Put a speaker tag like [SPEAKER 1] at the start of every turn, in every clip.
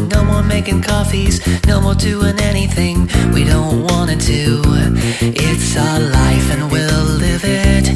[SPEAKER 1] No more making coffees, no more doing anything we don't want to. It's our life and we'll live it.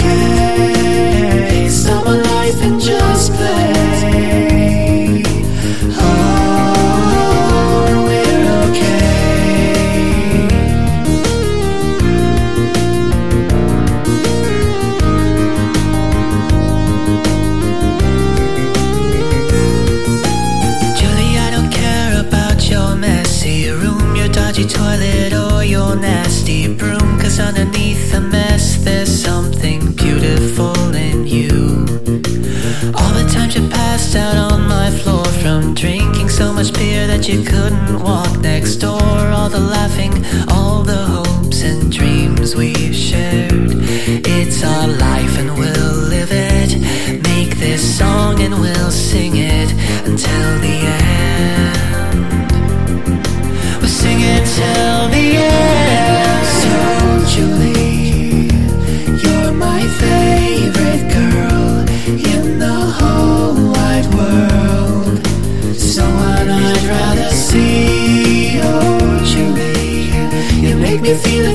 [SPEAKER 1] okay. Summer and just play. Oh, we're okay. Julie, I don't care about your messy room, your dodgy toilet. you couldn't walk next door. All the laughing, all the hopes and dreams we shared. It's our life.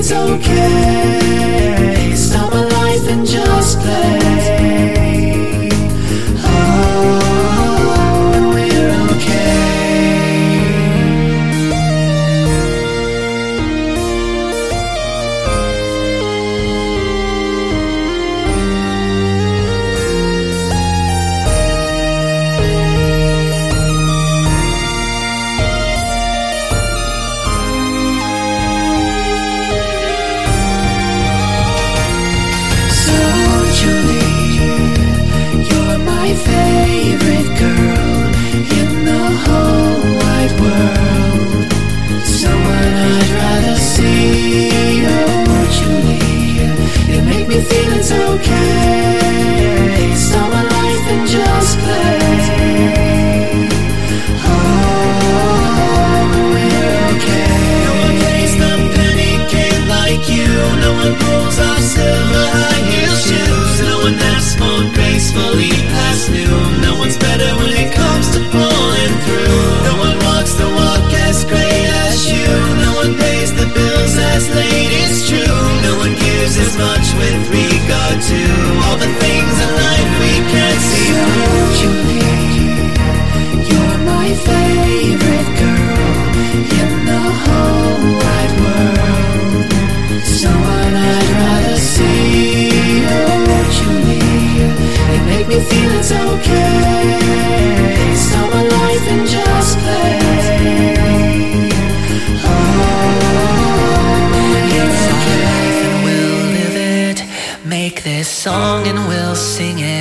[SPEAKER 1] it's okay.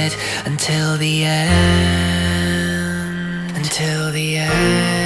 [SPEAKER 1] it until the end. Until the end.